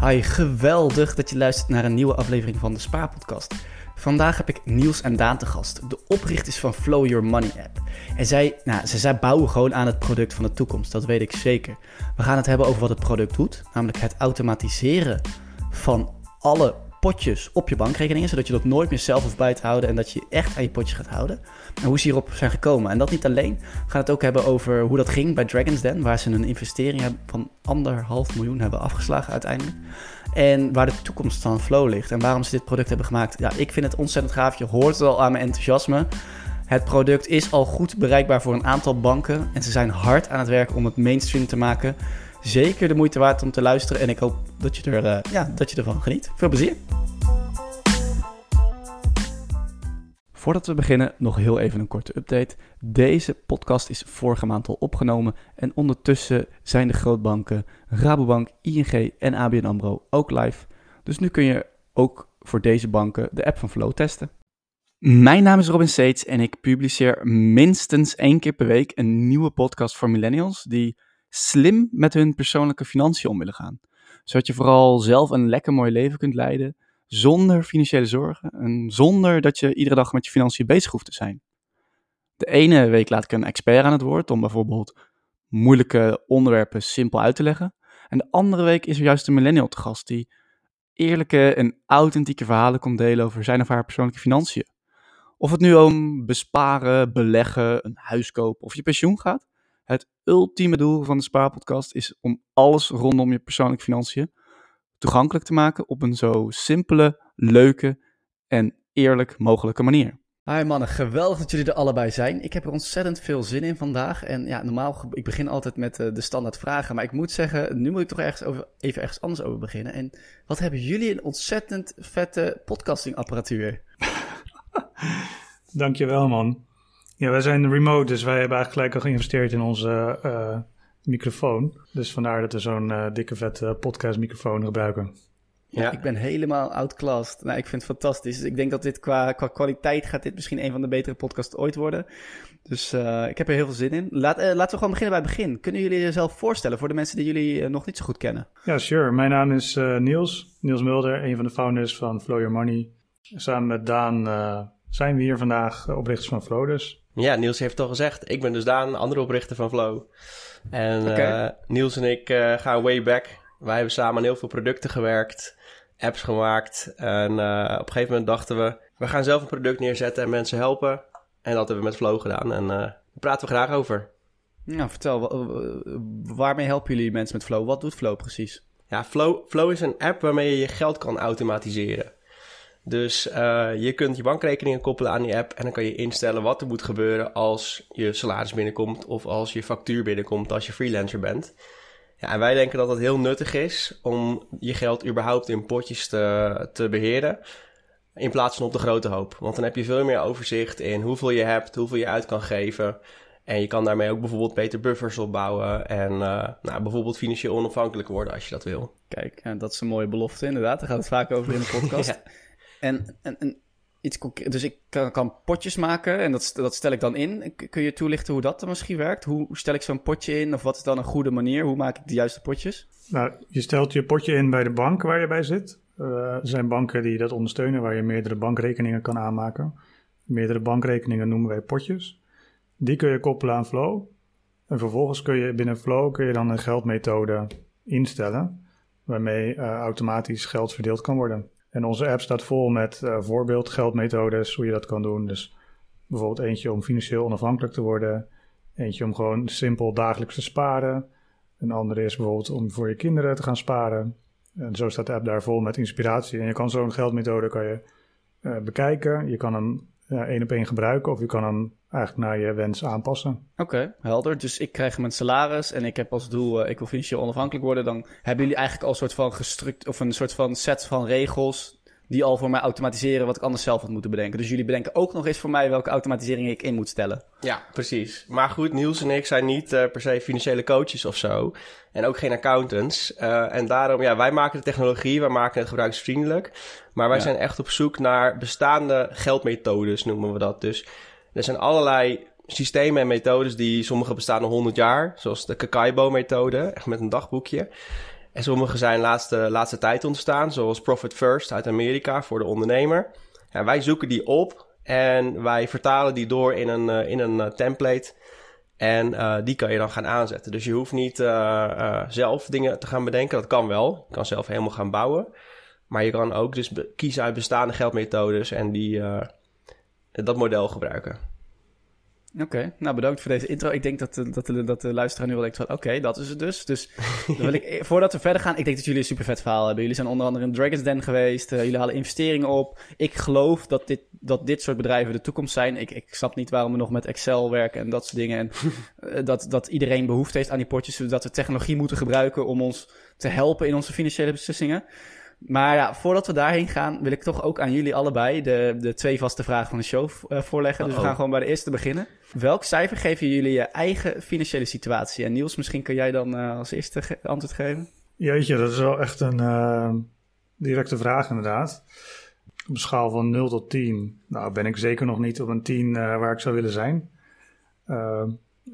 Hi, geweldig dat je luistert naar een nieuwe aflevering van de Spaarpodcast. Vandaag heb ik Niels en Daan te gast, de oprichters van Flow Your Money app. En zij, nou, ze, zij bouwen gewoon aan het product van de toekomst, dat weet ik zeker. We gaan het hebben over wat het product doet, namelijk het automatiseren van alle potjes op je bankrekeningen, zodat je dat nooit meer zelf hoeft bij te houden en dat je echt aan je potjes gaat houden. En hoe ze hierop zijn gekomen. En dat niet alleen. We gaan het ook hebben over hoe dat ging bij Dragon's Den, waar ze een investering van anderhalf miljoen hebben afgeslagen uiteindelijk. En waar de toekomst van Flow ligt en waarom ze dit product hebben gemaakt. Ja, ik vind het ontzettend gaaf. Je hoort het al aan mijn enthousiasme. Het product is al goed bereikbaar voor een aantal banken en ze zijn hard aan het werk om het mainstream te maken. Zeker de moeite waard om te luisteren en ik hoop dat je, er, uh, ja, dat je ervan geniet. Veel plezier! Voordat we beginnen, nog heel even een korte update. Deze podcast is vorige maand al opgenomen en ondertussen zijn de grootbanken Rabobank, ING en ABN AMRO ook live. Dus nu kun je ook voor deze banken de app van Flow testen. Mijn naam is Robin Seets en ik publiceer minstens één keer per week een nieuwe podcast voor millennials die slim met hun persoonlijke financiën om willen gaan. Zodat je vooral zelf een lekker mooi leven kunt leiden zonder financiële zorgen en zonder dat je iedere dag met je financiën bezig hoeft te zijn. De ene week laat ik een expert aan het woord om bijvoorbeeld moeilijke onderwerpen simpel uit te leggen. En de andere week is er juist een millennial te gast die eerlijke en authentieke verhalen komt delen over zijn of haar persoonlijke financiën. Of het nu om besparen, beleggen, een huis kopen of je pensioen gaat. Het ultieme doel van de Spaarpodcast is om alles rondom je persoonlijke financiën toegankelijk te maken op een zo simpele, leuke en eerlijk mogelijke manier. Hi mannen, geweldig dat jullie er allebei zijn. Ik heb er ontzettend veel zin in vandaag. En ja, normaal, ik begin altijd met uh, de standaard vragen. Maar ik moet zeggen, nu moet ik toch ergens over, even ergens anders over beginnen. En wat hebben jullie een ontzettend vette podcastingapparatuur. Dankjewel man. Ja, wij zijn remote, dus wij hebben eigenlijk gelijk al geïnvesteerd in onze uh, microfoon. Dus vandaar dat we zo'n uh, dikke vet uh, podcast microfoon gebruiken. Ja, ik ben helemaal outclassed. Nou, ik vind het fantastisch. Dus ik denk dat dit qua, qua kwaliteit gaat dit misschien een van de betere podcasts ooit worden. Dus uh, ik heb er heel veel zin in. Laat, laten we gewoon beginnen bij het begin. Kunnen jullie jezelf voorstellen voor de mensen die jullie nog niet zo goed kennen? Ja, sure. Mijn naam is Niels. Niels Mulder, een van de founders van Flow Your Money. Samen met Daan zijn we hier vandaag oprichters van Flow dus. Ja, Niels heeft het al gezegd. Ik ben dus Daan, andere oprichter van Flow. En okay. uh, Niels en ik uh, gaan way back. Wij hebben samen aan heel veel producten gewerkt, apps gemaakt. En uh, op een gegeven moment dachten we, we gaan zelf een product neerzetten en mensen helpen. En dat hebben we met Flow gedaan. En daar praten we graag over. Nou, vertel, waarmee helpen jullie mensen met Flow? Wat doet Flow precies? Ja, Flow, Flow is een app waarmee je je geld kan automatiseren. Dus uh, je kunt je bankrekeningen koppelen aan die app en dan kan je instellen wat er moet gebeuren als je salaris binnenkomt of als je factuur binnenkomt als je freelancer bent. Ja, en wij denken dat het heel nuttig is om je geld überhaupt in potjes te, te beheren. In plaats van op de grote hoop. Want dan heb je veel meer overzicht in hoeveel je hebt, hoeveel je uit kan geven. En je kan daarmee ook bijvoorbeeld beter buffers opbouwen. En uh, nou, bijvoorbeeld financieel onafhankelijk worden als je dat wil. Kijk, dat is een mooie belofte inderdaad. Daar gaat het vaak over in de podcast. ja. En, en, en iets dus ik kan, kan, potjes maken en dat, dat stel ik dan in. Kun je toelichten hoe dat dan misschien werkt? Hoe, stel ik zo'n potje in of wat is dan een goede manier? Hoe maak ik de juiste potjes? Nou, je stelt je potje in bij de bank waar je bij zit. Uh, er zijn banken die dat ondersteunen, waar je meerdere bankrekeningen kan aanmaken. Meerdere bankrekeningen noemen wij potjes. Die kun je koppelen aan Flow. En vervolgens kun je binnen Flow kun je dan een geldmethode instellen, waarmee uh, automatisch geld verdeeld kan worden. En onze app staat vol met uh, voorbeeldgeldmethodes, hoe je dat kan doen. Dus bijvoorbeeld eentje om financieel onafhankelijk te worden. Eentje om gewoon simpel dagelijks te sparen. Een andere is bijvoorbeeld om voor je kinderen te gaan sparen. En zo staat de app daar vol met inspiratie. En je kan zo'n geldmethode kan je, uh, bekijken. Je kan hem één op één gebruiken of je kan hem eigenlijk naar je wens aanpassen. Oké, helder. Dus ik krijg mijn salaris en ik heb als doel, uh, ik wil financieel onafhankelijk worden. Dan hebben jullie eigenlijk al een soort van gestruct of een soort van set van regels die al voor mij automatiseren wat ik anders zelf had moeten bedenken. Dus jullie bedenken ook nog eens voor mij welke automatisering ik in moet stellen. Ja, precies. Maar goed, Niels en ik zijn niet uh, per se financiële coaches of zo. En ook geen accountants. Uh, en daarom, ja, wij maken de technologie, wij maken het gebruiksvriendelijk. Maar wij ja. zijn echt op zoek naar bestaande geldmethodes, noemen we dat. Dus er zijn allerlei systemen en methodes die sommige bestaan al 100 jaar. Zoals de Kakaibo-methode, echt met een dagboekje. En sommige zijn laatste, laatste tijd ontstaan, zoals Profit First uit Amerika voor de ondernemer. Ja, wij zoeken die op en wij vertalen die door in een, uh, in een uh, template. En uh, die kan je dan gaan aanzetten. Dus je hoeft niet zelf dingen te gaan bedenken. Dat kan wel. Je kan zelf helemaal gaan bouwen. Maar je kan ook dus kiezen uit bestaande geldmethodes en die, dat model gebruiken. Oké, nou bedankt voor deze intro. Ik denk dat de, dat de, dat de luisteraar nu wel denkt van, oké, dat is het dus. Dus dan wil ik, voordat we verder gaan, ik denk dat jullie een super vet verhaal hebben. Jullie zijn onder andere in Dragon's Den geweest, uh, jullie halen investeringen op. Ik geloof dat dit, dat dit soort bedrijven de toekomst zijn. Ik, ik snap niet waarom we nog met Excel werken en dat soort dingen. En uh, dat, dat iedereen behoefte heeft aan die potjes, zodat we technologie moeten gebruiken om ons te helpen in onze financiële beslissingen. Maar ja, voordat we daarheen gaan, wil ik toch ook aan jullie allebei de, de twee vaste vragen van de show uh, voorleggen. Dus we gaan gewoon bij de eerste beginnen. Welk cijfer geven jullie je eigen financiële situatie? En Niels, misschien kun jij dan uh, als eerste antwoord geven. Jeetje, dat is wel echt een uh, directe vraag inderdaad. Op een schaal van 0 tot 10, nou ben ik zeker nog niet op een 10 waar ik zou willen zijn.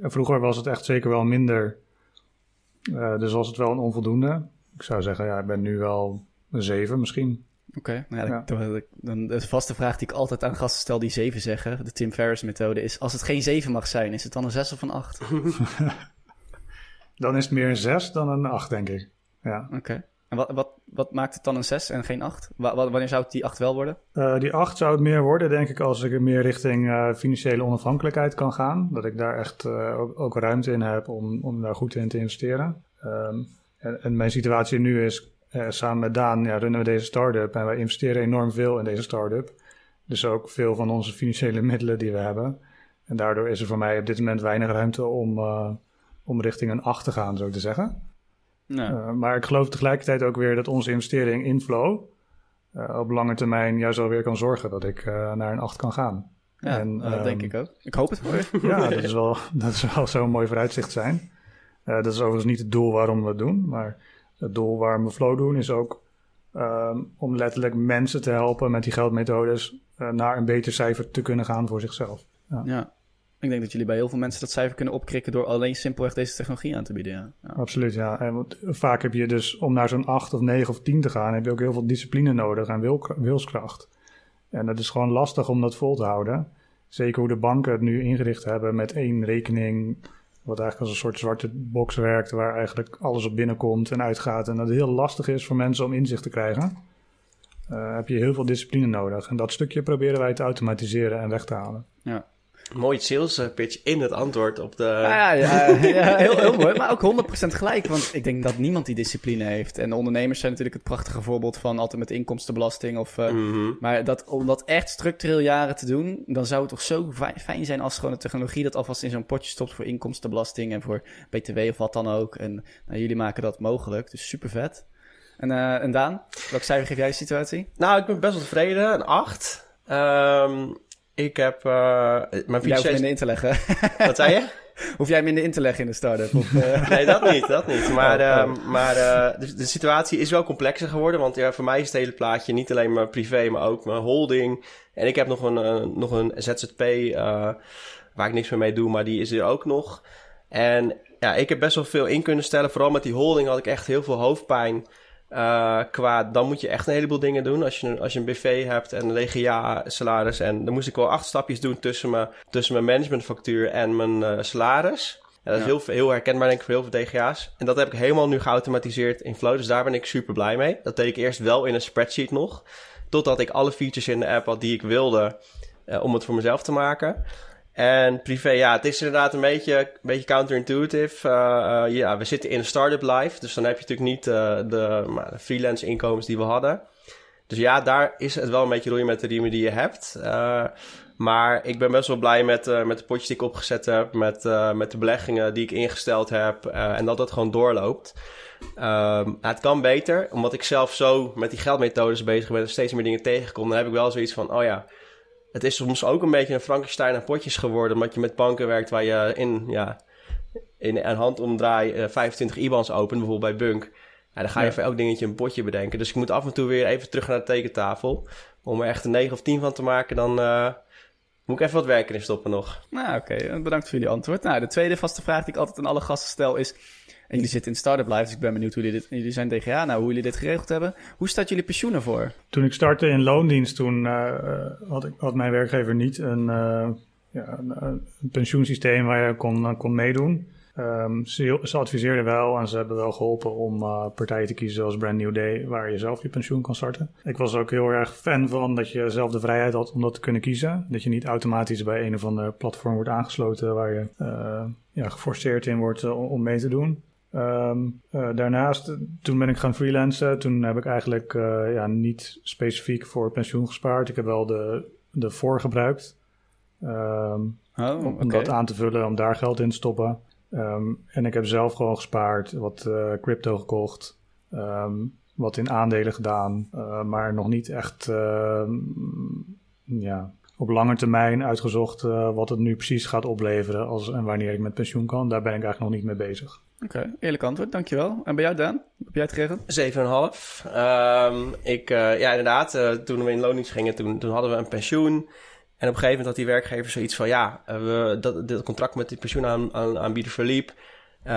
vroeger was het echt zeker wel minder. dus was het wel een onvoldoende. Ik zou zeggen, ja, ik ben nu wel een 7 misschien. Oké, okay, nou ja, ja. Dan, de vaste vraag die ik altijd aan gasten stel die 7 zeggen, de Tim Ferriss methode, is als het geen 7 mag zijn, is het dan een 6 of een 8? dan is het meer een 6 dan een 8, denk ik. Ja. Oké. Okay. En wat, wat, wat maakt het dan een 6 en geen 8? W wanneer zou het die 8 wel worden? Uh, die 8 zou het meer worden, denk ik, als ik meer richting uh, financiële onafhankelijkheid kan gaan. Dat ik daar echt uh, ook, ook, ruimte in heb om, om daar goed in te investeren. Um, en, en mijn situatie nu is uh, samen met Daan ja, runnen we deze start-up en wij investeren enorm veel in deze start-up. Dus ook veel van onze financiële middelen die we hebben. En daardoor is er voor mij op dit moment weinig ruimte om, uh, om richting een 8 te gaan, zo te zeggen. Nee. Uh, maar ik geloof tegelijkertijd ook weer dat onze investering in Flow op lange termijn juist alweer kan zorgen dat ik naar een 8 kan gaan. Ja, en, dat um, denk ik ook. Ik hoop het voor je. Ja, dat is wel, dat is wel zo'n mooi vooruitzicht zijn. dat is overigens niet het doel waarom we het doen, maar het doel waar we Flow doen is ook um, om letterlijk mensen te helpen met die geldmethodes uh, naar een beter cijfer te kunnen gaan voor zichzelf. Ja. ja. ik denk dat jullie bij heel veel mensen dat cijfer kunnen opkrikken door alleen simpelweg deze technologie aan te bieden. Ja. ja. Absoluut, ja. En vaak heb je dus om naar zo'n 8 of 9 of 10 te gaan, heb je ook heel veel discipline nodig en wil, wilskracht. En dat is gewoon lastig om dat vol te houden. Zeker hoe de banken het nu ingericht hebben met één rekening wat eigenlijk als een soort zwarte box werkt, waar eigenlijk alles op binnenkomt en uitgaat. En dat het heel lastig is voor mensen om inzicht te krijgen. Uh, heb je heel veel discipline nodig. En dat stukje proberen wij te automatiseren en weg te halen. Ja. Mooi sales eh, pitch in het antwoord op de... Ja, ja, ja, heel, heel mooi, maar ook 100% gelijk. Want ik denk dat niemand die discipline heeft. En de ondernemers zijn natuurlijk het prachtige voorbeeld van altijd met inkomstenbelasting. Of, uh, mm -hmm. Maar dat, om dat echt structureel jaren te doen, dan zou het toch zo fijn zijn als gewoon de technologie dat alvast in zo'n potje stopt voor inkomstenbelasting en voor BTW of wat dan ook. En nou, jullie maken dat mogelijk, dus super vet. En, uh, en Daan, welk cijfer geef jij de situatie? Nou, ik ben best wel tevreden, een 8. Um, ik heb uh, mijn fiets... Jij minder in te leggen. Wat zei je? Hoef jij minder in te leggen in de start-up? Uh... nee, dat niet, dat niet. Maar, oh, oh. Uh, maar uh, de, de, situatie is wel complexer geworden. Want ja, voor mij is het hele plaatje niet alleen mijn privé, maar ook mijn holding. En ik heb nog een, nog een ZZP waar ik niks meer mee doe, maar die is er ook nog. En ja, ik heb best wel veel in kunnen stellen. Vooral met die holding had ik echt heel veel hoofdpijn. Uh, qua, dan moet je echt een heleboel dingen doen. Als je, als je een BV hebt en een legia salaris. En dan moest ik wel acht stapjes doen tussen mijn, tussen mijn managementfactuur en mijn uh, salaris. En dat is heel, heel herkenbaar denk ik voor heel veel DGA's. En dat heb ik helemaal nu geautomatiseerd in Flow. Dus daar ben ik super blij mee. Dat deed ik eerst wel in een spreadsheet nog. Totdat ik alle features in de app had die ik wilde uh, om het voor mezelf te maken. En privé, ja, het is inderdaad een beetje, een beetje counterintuitive. Uh, uh, ja, we zitten in een start-up life, dus dan heb je natuurlijk niet uh, de, de, freelance inkomens die we hadden. Dus ja, daar is het wel een beetje roeien met de riemen die je hebt. maar ik ben best wel blij met, met de potjes die ik opgezet heb, met, met de beleggingen die ik ingesteld heb en dat dat gewoon doorloopt. Um, het kan beter, omdat ik zelf zo met die geldmethodes bezig ben en steeds meer dingen tegenkom. Dan heb ik wel zoiets van, oh ja, het is soms ook een beetje een Frankenstein aan potjes geworden. Omdat je met banken werkt waar je in, ja, in een handomdraai uh, 25 IBANs opent, bijvoorbeeld bij Bunk. Ja, dan ga je ja. voor elk dingetje een potje bedenken. Dus ik moet af en toe weer even terug naar de tekentafel. Om er echt een 9 of 10 van te maken, dan, uh, Moet ik even wat werk in stoppen nog. Nou, oké. Bedankt voor jullie antwoord. Nou, de tweede vaste vraag die ik altijd aan alle gasten stel is... En jullie zitten in Startup Life, dus ik ben benieuwd hoe jullie dit... Jullie zijn DGA, nou, hoe jullie dit geregeld hebben. Hoe staat jullie pensioen ervoor? Toen ik startte in loondienst, toen uh, had, ik, mijn werkgever niet een, uh, ja, een, pensioensysteem waar je kon, kon meedoen. Um, ze, adviseerden wel en ze hebben wel geholpen om partijen te kiezen zoals Brand New Day, waar je zelf je pensioen kan starten. Ik was ook heel erg fan van dat je zelf de vrijheid had om dat te kunnen kiezen. Dat je niet automatisch bij een of ander platform wordt aangesloten waar je ja, geforceerd in wordt om mee te doen. Um, daarnaast, toen ben ik gaan freelancen. Toen heb ik eigenlijk ja, niet specifiek voor pensioen gespaard. Ik heb wel de, de voor gebruikt. Um, oh, om, dat aan te vullen, om daar geld in te stoppen. Um, en ik heb zelf gewoon gespaard, wat uh, crypto gekocht, wat in aandelen gedaan, maar nog niet echt ja, op lange termijn uitgezocht eh, wat het nu precies gaat opleveren als, en wanneer ik met pensioen kan. Daar ben ik eigenlijk nog niet mee bezig. Oké, okay, eerlijk antwoord, dankjewel. En bij jou, Dan? Heb jij het geregeld? 7,5. Um, ik, uh, ja, inderdaad, uh, toen we in loondienst gingen, toen, toen hadden we een pensioen. En op een gegeven moment had die werkgever zoiets van... ja, we, dat, dat contract met die pensioenaanbieder verliep. Uh,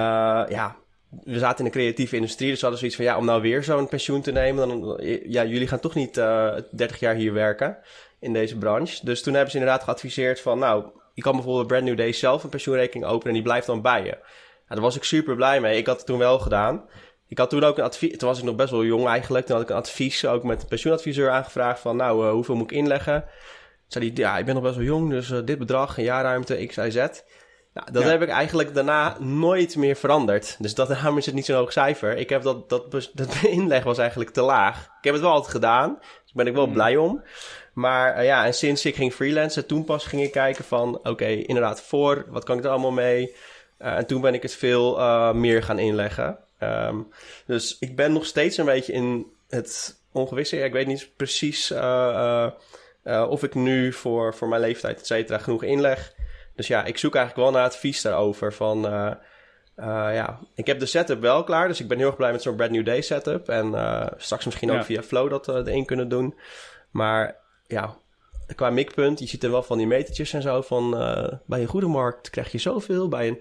ja, we zaten in de creatieve industrie, dus we hadden zoiets van... ja, om nou weer zo'n pensioen te nemen... dan, ja, jullie gaan toch niet uh, 30 jaar hier werken in deze branche. Dus toen hebben ze inderdaad geadviseerd van... nou, je kan bijvoorbeeld Brand New Day zelf een pensioenrekening openen... en die blijft dan bij je. Ja, daar was ik super blij mee. Ik had het toen wel gedaan... Ik had toen ook een advies, toen was ik nog best wel jong eigenlijk. Toen had ik een advies ook met de pensioenadviseur aangevraagd van, nou, uh, hoeveel moet ik inleggen? zei hij, ja, ik ben nog best wel jong, dus uh, dit bedrag, een jaarruimte, x, y, z. Nou, dat ja. heb ik eigenlijk daarna nooit meer veranderd. Dus dat, daarom is het niet zo'n hoog cijfer. Ik heb dat, dat, dat inleg was eigenlijk te laag. Ik heb het wel altijd gedaan, dus daar ben ik wel mm. blij om. Maar uh, ja, en sinds ik ging freelancen, toen pas ging ik kijken van, oké, okay, inderdaad, voor, wat kan ik er allemaal mee? Uh, en toen ben ik het veel uh, meer gaan inleggen. Um, dus ik ben nog steeds een beetje in het ongewisse. Ik weet niet precies of ik nu voor, voor mijn leeftijd, et cetera, genoeg inleg. Dus ja, ik zoek eigenlijk wel naar advies daarover. Van, uh, ja, ik heb de setup wel klaar. Dus ik ben heel erg blij met zo'n Brand New Day setup. En straks misschien ook via Flow dat erin kunnen doen. Maar ja, qua mikpunt, je ziet er wel van die metertjes en zo. Van bij een goede markt krijg je zoveel. Bij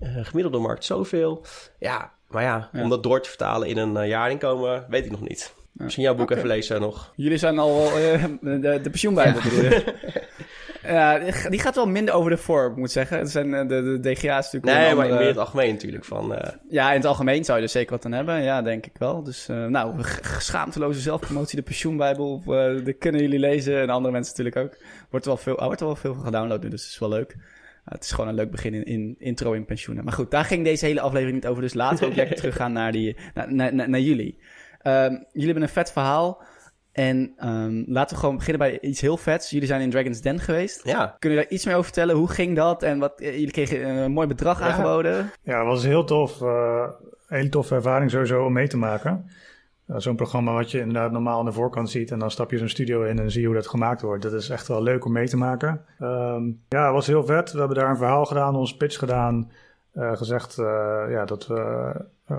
een gemiddelde markt zoveel. Ja, maar ja, ja, om dat door te vertalen in een jaarinkomen, weet ik nog niet. Misschien jouw boek okay. even lezen nog. Jullie zijn al uh, de, de pensioenbijbel ja. bedoel ja, die gaat wel minder over de vorm, moet ik zeggen. Het zijn, de, de DGA is natuurlijk... Nee, maar andere... meer in het algemeen natuurlijk. Van, uh... Ja, in het algemeen zou je er zeker wat aan hebben. Ja, denk ik wel. Dus uh, nou, schaamteloze zelfpromotie, de pensioenbijbel. Uh, dat kunnen jullie lezen. En andere mensen natuurlijk ook. Wordt er wel veel, wordt er wel veel gedownload nu, dus het is wel leuk. het is gewoon een leuk begin in, in intro in pensioenen. Maar goed, daar ging deze hele aflevering niet over. Dus laten we ook lekker teruggaan naar, die, naar, naar, naar jullie. Um, jullie hebben een vet verhaal. En um, laten we gewoon beginnen bij iets heel vets. Jullie zijn in Dragon's Den geweest. Ja. Kunnen jullie daar iets meer over vertellen? Hoe ging dat? En wat, eh, jullie kregen een mooi bedrag ja. aangeboden. Ja, het was heel tof. Uh, hele toffe ervaring sowieso om mee te maken. Uh, zo'n programma wat je inderdaad normaal aan de voorkant ziet. En dan stap je zo'n studio in en zie je hoe dat gemaakt wordt. Dat is echt wel leuk om mee te maken. Um, ja, het was heel vet. We hebben daar een verhaal gedaan, ons pitch gedaan. Uh, gezegd ja, dat we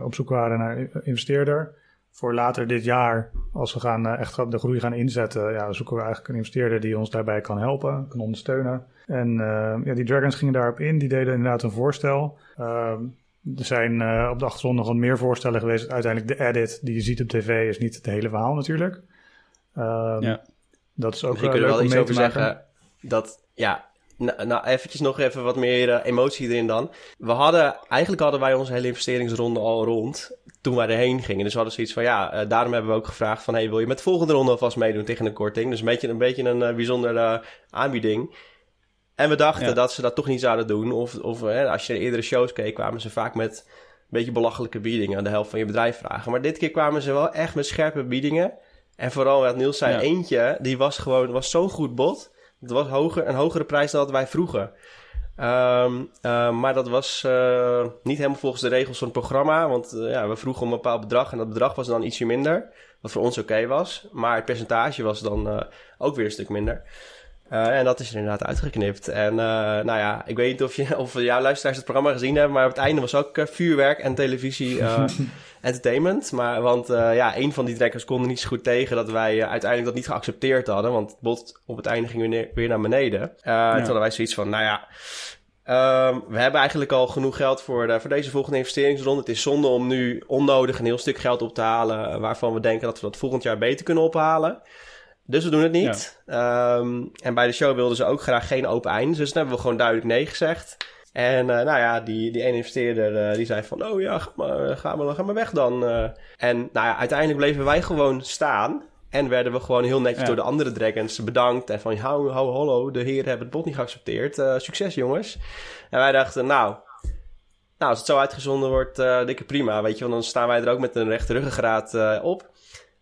op zoek waren naar investeerder voor later dit jaar, als we gaan, uh, echt de groei gaan inzetten, ja, zoeken we eigenlijk een investeerder die ons daarbij kan helpen, kan ondersteunen. En uh, ja, die Dragons gingen daarop in, die deden inderdaad een voorstel. Uh, er zijn uh, op de achtergrond nog wat meer voorstellen geweest. Uiteindelijk de edit die je ziet op tv is niet het hele verhaal natuurlijk. ja. Dat is ook dus je kunt er wel iets over zeggen dat, ja, nou, nou, eventjes nog even wat meer uh, emotie erin dan. We hadden, eigenlijk hadden wij onze hele investeringsronde al rond toen wij erheen gingen. Dus we hadden zoiets van, ja, uh, daarom hebben we ook gevraagd van... hey, wil je met de volgende ronde alvast meedoen tegen een korting? Dus een beetje een, beetje een uh, bijzondere aanbieding. En we dachten ja. dat ze dat toch niet zouden doen. Of, of als je de eerdere shows keek, kwamen ze vaak met een beetje belachelijke biedingen... aan de helft van je bedrijf vragen. Maar dit keer kwamen ze wel echt met scherpe biedingen. En vooral wat Niels zei, ja. eentje, die was gewoon was zo'n goed bod... Het was hoger, een hogere prijs dan dat wij vroegen. Um, uh, maar dat was uh, niet helemaal volgens de regels van het programma. Want uh, ja, we vroegen om een bepaald bedrag en dat bedrag was dan ietsje minder. Wat voor ons oké was. Maar het percentage was dan ook weer een stuk minder. Uh, en dat is er inderdaad uitgeknipt. En uh, nou ja, ik weet niet of, je, of jouw luisteraars het programma gezien hebben, maar op het einde was ook uh, vuurwerk en televisie entertainment. Maar, want ja, een van die trekkers kon er niet zo goed tegen dat wij uiteindelijk dat niet geaccepteerd hadden. Want het bot op het einde ging weer, weer naar beneden. Ja. Toen hadden wij zoiets van, nou ja, Um, we hebben eigenlijk al genoeg geld voor, de, voor deze volgende investeringsronde. Het is zonde om nu onnodig een heel stuk geld op te halen. Waarvan we denken dat we dat volgend jaar beter kunnen ophalen. Dus we doen het niet. Ehm, en bij de show wilden ze ook graag geen open einde. Dus dan hebben we gewoon duidelijk nee gezegd. En uh, nou ja, die, die ene investeerder uh, die zei van... Oh ja, ga maar, ga maar, ga maar weg dan. Uh, en nou ja, uiteindelijk bleven wij gewoon staan. En werden we gewoon heel netjes door de andere dragons bedankt. En van, hou, hou, hallo, de heren hebben het bod niet geaccepteerd. succes jongens. En wij dachten, nou... Nou, als het zo uitgezonden wordt, dikke prima, weet je. Want dan staan wij er ook met een rechte ruggengraat op.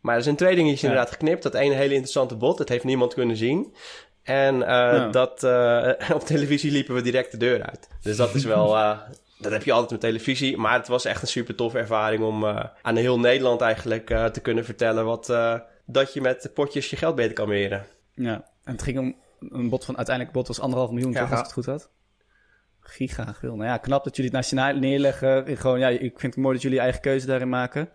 Maar er zijn twee dingetjes ja. inderdaad geknipt. Dat ene hele interessante bot, dat heeft niemand kunnen zien. En uh, ja. dat uh, op televisie liepen we direct de deur uit. Dus dat is wel. Uh, dat heb je altijd met televisie. Maar het was echt een super toffe ervaring om aan heel Nederland eigenlijk te kunnen vertellen wat, dat je met potjes je geld beter kan beheren. Ja, en het ging om een bot van uiteindelijk bot was anderhalf miljoen, ja, als ik het goed had. Giga veel. Nou ja, knap dat jullie het nationaal neerleggen. Gewoon, ja, ik vind het mooi dat jullie eigen keuze daarin maken.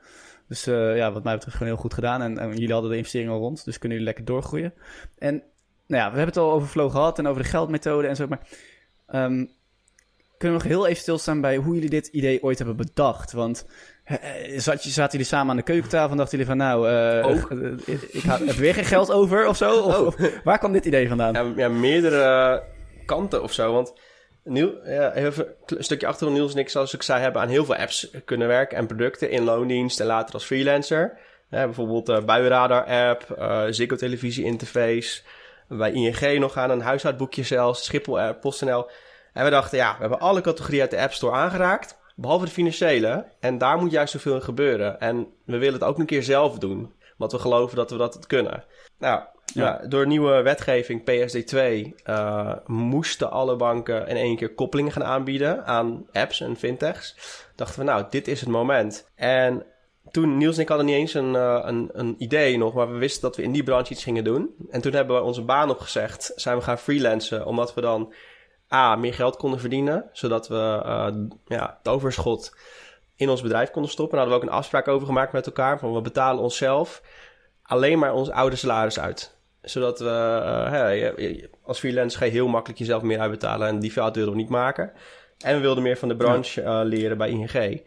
Dus uh, ja, wat mij betreft gewoon heel goed gedaan. En, en, jullie hadden de investering al rond, dus kunnen jullie lekker doorgroeien. En nou ja, we hebben het al over flow gehad en over de geldmethode en zo. Maar um, kunnen we nog heel even stilstaan bij hoe jullie dit idee ooit hebben bedacht? Want uh, zat, zaten jullie samen aan de keukentafel en dachten jullie van nou, uh, ik heb weer geen geld over of zo? Of, oh. of, waar kwam dit idee vandaan? Ja, ja, meerdere kanten of zo. Want Niel, ja, even een stukje achtergrond. Niels en ik, zoals ik zei, hebben aan heel veel apps kunnen werken en producten in loondienst en later als freelancer. bijvoorbeeld uh, Buienradar-app, uh, Ziggo Televisie-interface. Bij ING nog aan een huishoudboekje zelfs, Schiphol-app, PostNL. En we dachten, ja, we hebben alle categorieën uit de App Store aangeraakt, behalve de financiële. En daar moet juist zoveel in gebeuren. En we willen het ook een keer zelf doen, want we geloven dat we dat kunnen. Nou, ja. door nieuwe wetgeving PSD2 uh, eh, moesten alle banken in één keer koppelingen gaan aanbieden aan apps en fintechs. Dachten we, nou, dit is het moment. En toen, Niels en ik hadden niet eens een, uh, een, een, idee nog, maar we wisten dat we in die branche iets gingen doen. En toen hebben we onze baan opgezegd, zijn we gaan freelancen, omdat we dan A, meer geld konden verdienen, zodat we uh, ja, het overschot in ons bedrijf konden stoppen. Daar hadden we ook een afspraak over gemaakt met elkaar, van we betalen onszelf alleen maar ons oude salaris uit zodat we uh, als freelancer ga je heel makkelijk jezelf meer uitbetalen en die fout wilden we niet maken. En we wilden meer van de branche uh, leren bij ING.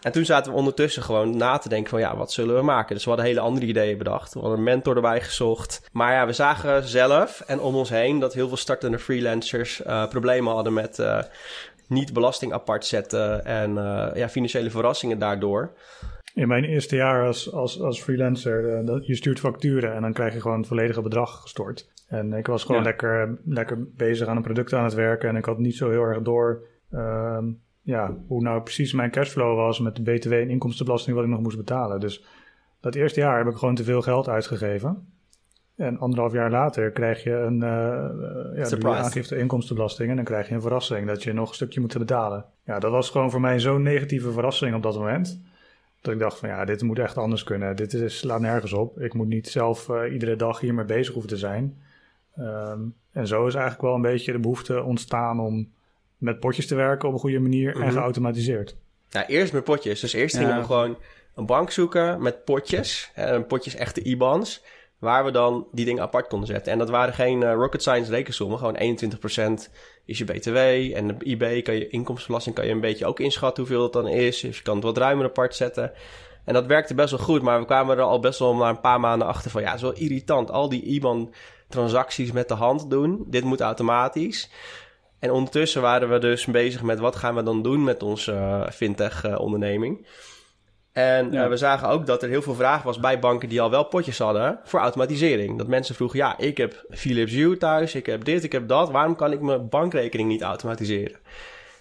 En toen zaten we ondertussen gewoon na te denken van ja, wat zullen we maken? Dus we hadden hele andere ideeën bedacht. We hadden een mentor erbij gezocht. Maar ja, we zagen zelf en om ons heen dat heel veel startende freelancers uh, problemen hadden met uh, niet belasting apart zetten en ja, financiële verrassingen daardoor in mijn eerste jaar als, als, als freelancer, uh, je stuurt facturen en dan krijg je gewoon het volledige bedrag gestort. En ik was gewoon lekker, lekker bezig aan een product aan het werken en ik had niet zo heel erg door uh, ja, hoe nou precies mijn cashflow was met de BTW en inkomstenbelasting wat ik nog moest betalen. Dus dat eerste jaar heb ik gewoon te veel geld uitgegeven. En anderhalf jaar later krijg je een uh, ja, de aangifte inkomstenbelasting en dan krijg je een verrassing dat je nog een stukje moet betalen. Ja, dat was gewoon voor mij zo'n negatieve verrassing op dat moment. Dat ik dacht van ja, dit moet echt anders kunnen. Dit is, slaat nergens op. Ik moet niet zelf uh, iedere dag hiermee bezig hoeven te zijn. Um, en zo is eigenlijk wel een beetje de behoefte ontstaan om met potjes te werken op een goede manier en mhm. geautomatiseerd. Ja, eerst met potjes. Dus eerst gingen we gewoon een bank zoeken met potjes. En potjes echte IBANs. Waar we dan die dingen apart konden zetten. En dat waren geen uh, rocket science rekensommen. Gewoon 21% is je BTW. En de IB kan je inkomstenbelasting kan je een beetje ook inschatten hoeveel het dan is. Dus je kan het wat ruimer apart zetten. En dat werkte best wel goed. Maar we kwamen er al best wel na een paar maanden achter van... Ja, het is wel irritant. Al die IBAN-transacties met de hand doen. Dit moet automatisch. En ondertussen waren we dus bezig met... wat gaan we dan doen met onze uh, fintech-onderneming... En eh, we zagen ook dat er heel veel vraag was bij banken die al wel potjes hadden voor automatisering. Dat mensen vroegen, ja, ik heb Philips Hue thuis, ik heb dit, ik heb dat. Waarom kan ik mijn bankrekening niet automatiseren?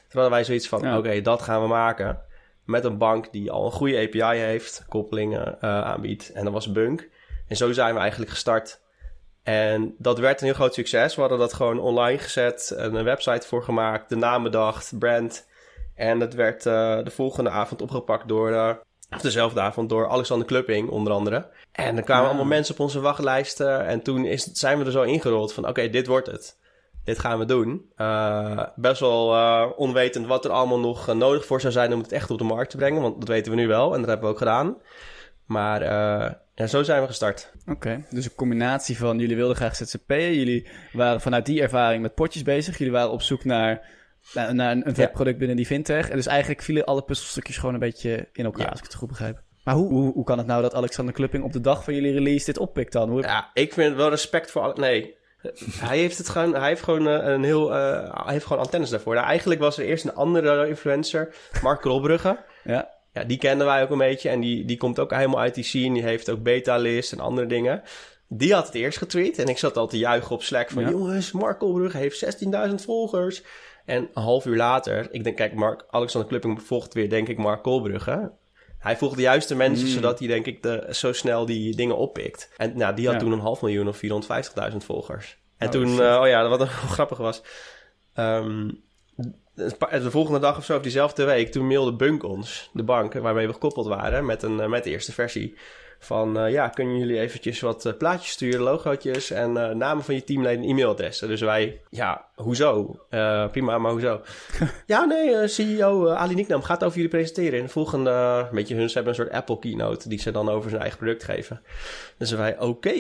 Terwijl wij zoiets van, oké, dat gaan we maken. Met een bank die al een goede API heeft, koppelingen uh, aanbiedt. En dat was Bunk. En zo zijn we eigenlijk gestart. En dat werd een heel groot succes. We hadden dat gewoon online gezet, een website voor gemaakt, de naam bedacht, brand. En dat werd uh, de volgende avond opgepakt door Of dezelfde avond door Alexander Klupping, onder andere. En er kwamen allemaal mensen op onze wachtlijsten. En toen is, zijn we er zo ingerold van, oké, dit wordt het. Dit gaan we doen. Eh, best wel eh, onwetend wat er allemaal nog eh, nodig voor zou zijn om het echt op de markt te brengen. Want dat weten we nu wel en dat hebben we ook gedaan. Maar ja, zo zijn we gestart. Oké, dus een combinatie van jullie wilden graag ZZP'en. Jullie waren vanuit die ervaring met potjes bezig. Jullie waren op zoek naar, naar, naar een webproduct binnen die fintech. En dus eigenlijk vielen alle puzzelstukjes gewoon een beetje in elkaar, Ja. als ik het goed begrijp. Maar hoe, hoe, hoe kan het nou dat Alexander Klupping op de dag van jullie release dit oppikt dan? Hoe, Ja, ik vind wel respect voor... Nee, hij heeft het gewoon... Hij heeft gewoon eh, een heel... eh, hij heeft gewoon antennes daarvoor. Nou, eigenlijk was er eerst een andere influencer, Mark Krolbrugge. Ja, Ja, die kenden wij ook een beetje. En die, die komt ook helemaal uit die scene. Die heeft ook beta-list en andere dingen. Die had het eerst getweet. En ik zat al te juichen op Slack van... Ja. Jongens, Mark Kolbrugge heeft 16.000 volgers. En een half uur later... Ik denk, kijk, Mark, Alexander Klupping volgt weer, denk ik, Mark Kolbrugge. Hij volgt de juiste mensen, Mm. zodat hij, denk ik, de, zo snel die dingen oppikt. En nou, die had Ja. toen een half miljoen of 450.000 volgers. En Oh, toen, eh, oh ja, wat grappig was... paar- de volgende dag of zo, of diezelfde week, toen mailde Bunk ons, de bank waarmee we gekoppeld waren, met, een, eh, met de eerste versie. Van eh, ja, kunnen jullie eventjes wat eh, plaatjes sturen, logootjes en eh, namen van je teamleden en e-mailadressen. Dus wij, ja, hoezo? Prima, maar hoezo? ja, nee, CEO Ali Niknam gaat over jullie presenteren. In de volgende, een beetje hun, ze hebben een soort Apple keynote die ze dan over zijn eigen product geven. Dus wij, oké,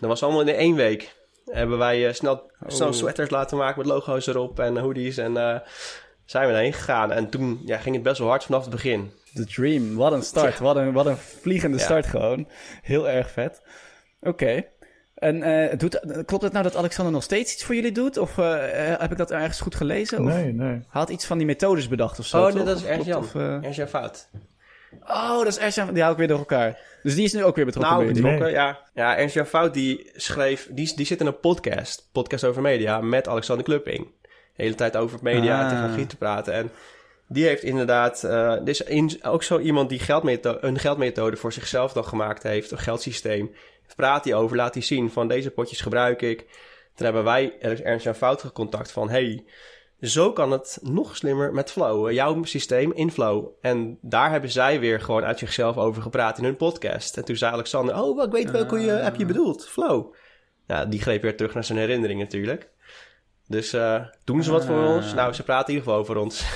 dat was allemaal in één week. Hebben wij snel, snel Oh. sweaters laten maken met logo's erop en hoodies en zijn we erheen gegaan. En toen ja, ging het best wel hard vanaf het begin. The Dream. Wat een start. Wat, een, wat een vliegende Ja. start gewoon. Heel erg vet. Oké. En eh, doet, klopt het nou dat Alexander nog steeds iets voor jullie doet? Of eh, heb ik dat ergens goed gelezen? Of Nee, nee. hij had iets van die methodes bedacht of zo? Oh, nee, dat is Of Ernst klopt, Jan. of, eh, Er is een fout. Oh, dat is Ernst-Jan. Die hou ik weer door elkaar. Dus die is nu ook weer betrokken Nou, betrokken, ja. Ja, Ernst Jan Fout die schreef... Die, die zit in een podcast. Podcast over media. Met Alexander Klupping. De hele tijd over media en Ah. technologie te praten. En die heeft inderdaad... in- ook zo iemand die een geldmethode voor zichzelf dan gemaakt heeft. Een geldsysteem. Praat hij over, laat hij zien van deze potjes gebruik ik. Toen hebben wij Ernst Jan Fout gecontact van... Hey, zo kan het nog slimmer met Flow. Eh, Jouw systeem in Flow. En daar hebben zij weer gewoon uit zichzelf over gepraat in hun podcast. En toen zei Alexander, oh, ik weet welke je, heb je bedoeld. Flow. Ja, die greep weer terug naar zijn herinnering natuurlijk. Dus eh, doen ze wat voor Ah. ons? Nou, ze praten in ieder geval over ons.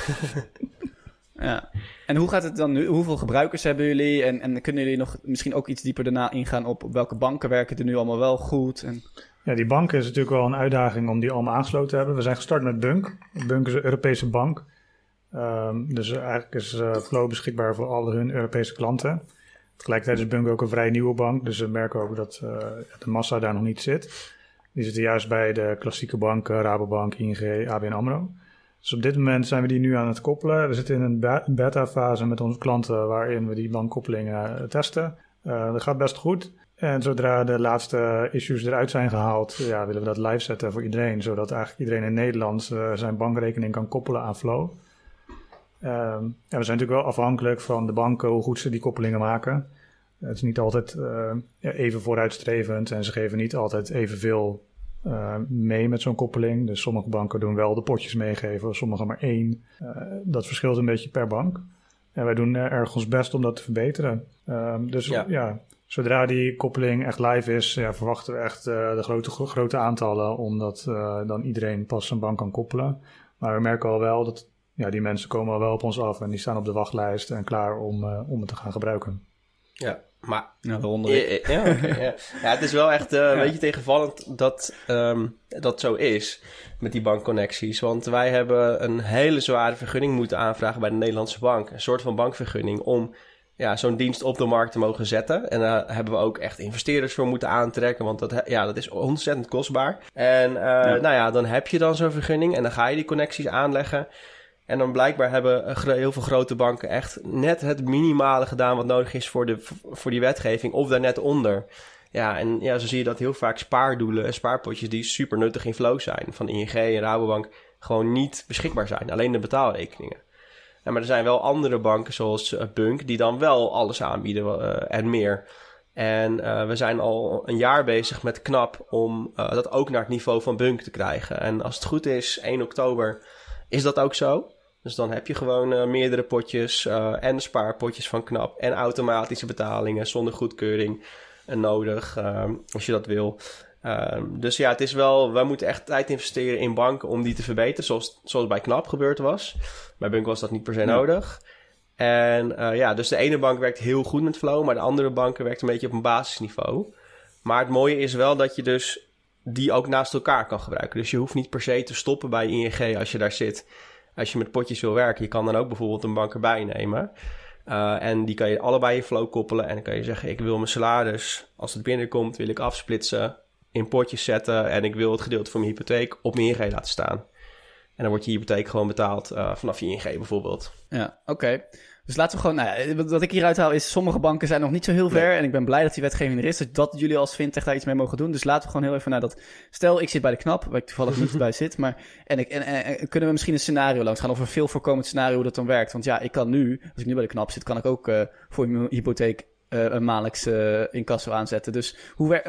Ja. En hoe gaat het dan nu? Hoeveel gebruikers hebben jullie? En, en kunnen jullie nog misschien ook iets dieper daarna ingaan op welke banken werken er nu allemaal wel goed? En... Ja, die banken is natuurlijk wel een uitdaging om die allemaal aangesloten te hebben. We zijn gestart met Bunk. Bunk is een Europese bank. Ehm, dus eigenlijk is eh, Flow beschikbaar voor al hun Europese klanten. Tegelijkertijd is Bunk ook een vrij nieuwe bank. Dus we merken ook dat eh, de massa daar nog niet zit. Die zitten juist bij de klassieke banken, Rabobank, ING, ABN AMRO. Dus op dit moment zijn we die nu aan het koppelen. We zitten in een be- beta-fase met onze klanten waarin we die bankkoppelingen eh, testen. Eh, dat gaat best goed. En zodra de laatste issues eruit zijn gehaald, ja, willen we dat live zetten voor iedereen. Zodat eigenlijk iedereen in Nederland eh, zijn bankrekening kan koppelen aan Flow. Ehm, ja, we zijn natuurlijk wel afhankelijk van de banken, hoe goed ze die koppelingen maken. Het is niet altijd eh, even vooruitstrevend en ze geven niet altijd evenveel eh, mee met zo'n koppeling. Dus sommige banken doen wel de potjes meegeven, sommige maar één. Eh, dat verschilt een beetje per bank. En wij doen erg ons best om dat te verbeteren. Ehm, dus Ja. ja. zodra die koppeling echt live is, ja, verwachten we echt de grote, grote aantallen, omdat dan iedereen pas zijn bank kan koppelen. Maar we merken al wel dat ja, die mensen komen al wel op ons af en die staan op de wachtlijst en klaar om, om het te gaan gebruiken. Ja, maar Nou, daaronder. ik. Ja, het is wel echt eh, een beetje tegenvallend dat ehm, dat zo is met die bankconnecties. Want wij hebben een hele zware vergunning moeten aanvragen bij de Nederlandse bank. Een soort van bankvergunning om ja, zo'n dienst op de markt te mogen zetten. En daar hebben we ook echt investeerders voor moeten aantrekken, want dat, ja, dat is ontzettend kostbaar. En eh, nou ja, dan heb je dan zo'n vergunning en dan ga je die connecties aanleggen. En dan blijkbaar hebben eh, heel veel grote banken echt net het minimale gedaan wat nodig is voor, de, voor die wetgeving, of daar net onder. Ja, en ja, zo zie je dat heel vaak spaardoelen en spaarpotjes die super nuttig in flow zijn, van ING en Rabobank, gewoon niet beschikbaar zijn. Alleen de betaalrekeningen. Ja, maar er zijn wel andere banken zoals eh, Bunk die dan wel alles aanbieden eh, en meer. En we zijn al een jaar bezig met KNAP om dat ook naar het niveau van Bunk te krijgen. En als het goed is, 1 oktober is dat ook zo. Dus dan heb je gewoon uh, meerdere potjes uh, en spaarpotjes van KNAP en automatische betalingen zonder goedkeuring nodig, uh, als je dat wil. Ehm, dus ja, het is wel, wij moeten echt tijd investeren in banken om die te verbeteren, zoals, zoals bij KNAP gebeurd was. Bij Bunk was dat niet per se nodig. En uh, ja, dus de ene bank werkt heel goed met Flow, maar de andere banken werkt een beetje op een basisniveau. Maar het mooie is wel dat je dus die ook naast elkaar kan gebruiken. Dus je hoeft niet per se te stoppen bij ING als je daar zit. Als je met potjes wil werken, je kan dan ook bijvoorbeeld een bank erbij nemen. Uh, en die kan je allebei in Flow koppelen. En dan kan je zeggen, ik wil mijn salaris, als het binnenkomt, wil ik afsplitsen, in potjes zetten. En ik wil het gedeelte van mijn hypotheek op mijn ING laten staan. En dan wordt je hypotheek gewoon betaald uh, vanaf je ING bijvoorbeeld. Ja, oké. Dus laten we gewoon, nou ja, wat ik hieruit haal is, sommige banken zijn nog niet zo heel ver. En ik ben blij dat die wetgeving er is, dus dat jullie als fintech daar iets mee mogen doen. Dus laten we gewoon heel even naar dat, stel ik zit bij de knap, waar ik toevallig niet bij zit. Maar, en, ik, en, en, kunnen we misschien een scenario langs gaan, of een veel voorkomend scenario hoe dat dan werkt. Want ja, ik kan nu, als ik nu bij de knap zit, kan ik ook uh, voor mijn hypotheek uh, een maandelijks uh, incasso aanzetten. Dus hoe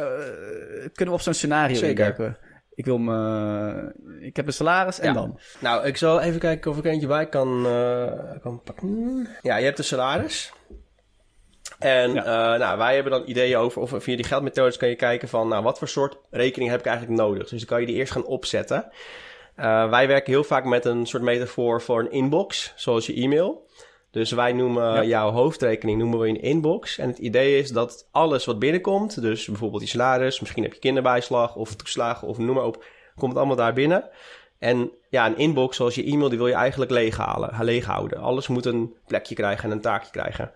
kunnen we op zo'n scenario Zeker. Ik wil me. Ik heb een salaris en ja. dan. Nou, ik zal even kijken of ik eentje bij kan, uh, kan pakken. Ja, je hebt een salaris. En ja. uh, nou, wij hebben dan ideeën over, of via die geldmethodes kan je kijken van, nou, wat voor soort rekening heb ik eigenlijk nodig? Dus dan kan je die eerst gaan opzetten. Uh, wij werken heel vaak met een soort metafoor voor een inbox, zoals je e-mail. Dus wij noemen ja. jouw hoofdrekening noemen we een inbox. En het idee is dat alles wat binnenkomt, dus bijvoorbeeld je salaris, misschien heb je kinderbijslag of toeslagen of noem maar op, komt allemaal daar binnen. En ja, een inbox zoals je e-mail, die wil je eigenlijk leeghalen, leeghouden. Alles moet een plekje krijgen en een taakje krijgen.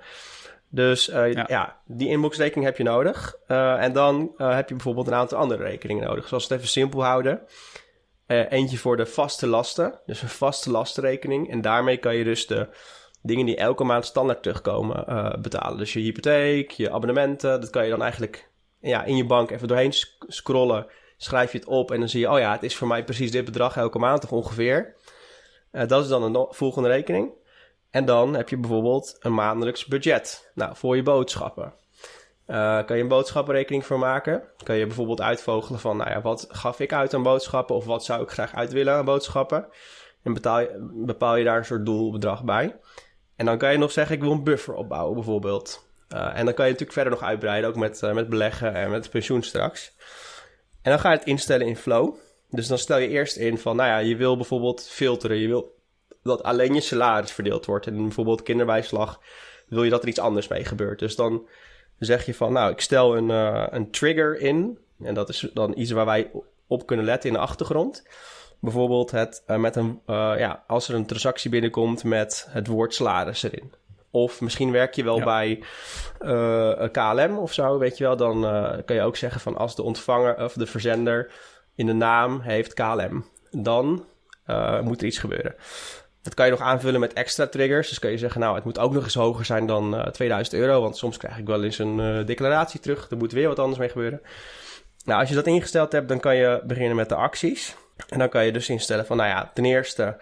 Dus uh, ja. ja. die inboxrekening heb je nodig. Uh, en dan uh, heb je bijvoorbeeld een aantal andere rekeningen nodig. Zoals het even simpel houden. eentje voor de vaste lasten, dus een vaste lastenrekening. En daarmee kan je dus de dingen die elke maand standaard terugkomen uh, betalen. Dus je hypotheek, je abonnementen, dat kan je dan eigenlijk ja, in je bank even doorheen scrollen. Schrijf je het op en dan zie je, oh ja, het is voor mij precies dit bedrag elke maand of ongeveer. Uh, dat is dan een volgende rekening. En dan heb je bijvoorbeeld een maandelijks budget. Nou, voor je boodschappen. Uh, kan je een boodschappenrekening voor maken? Kan je bijvoorbeeld uitvogelen van, nou ja, wat gaf ik uit aan boodschappen of wat zou ik graag uit willen aan boodschappen? En betaal je, bepaal je daar een soort doelbedrag bij. En dan kan je nog zeggen, ik wil een buffer opbouwen bijvoorbeeld. Uh, en dan kan je natuurlijk verder nog uitbreiden, ook met, uh, met beleggen en met pensioen straks. En dan ga je het instellen in Flow. Dus dan stel je eerst in van, nou ja, je wil bijvoorbeeld filteren. Je wil dat alleen je salaris verdeeld wordt. En bijvoorbeeld kinderbijslag wil je dat er iets anders mee gebeurt. Dus dan zeg je van, nou, ik stel een, uh, een trigger in. En dat is dan iets waar wij op kunnen letten in de achtergrond. Bijvoorbeeld het, uh, met een, uh, ja, als er een transactie binnenkomt met het woord salaris erin. Of misschien werk je wel ja. bij uh, KLM of zo, weet je wel. Dan kan je ook zeggen van als de ontvanger of de verzender in de naam heeft KLM, dan moet er iets gebeuren. Dat kan je nog aanvullen met extra triggers. Dus kan je zeggen, nou, het moet ook nog eens hoger zijn dan 2000 euro. Want soms krijg ik wel eens een declaratie terug. Er moet weer wat anders mee gebeuren. Nou, als je dat ingesteld hebt, dan kan je beginnen met de acties. En dan kan je dus instellen van, nou ja, ten eerste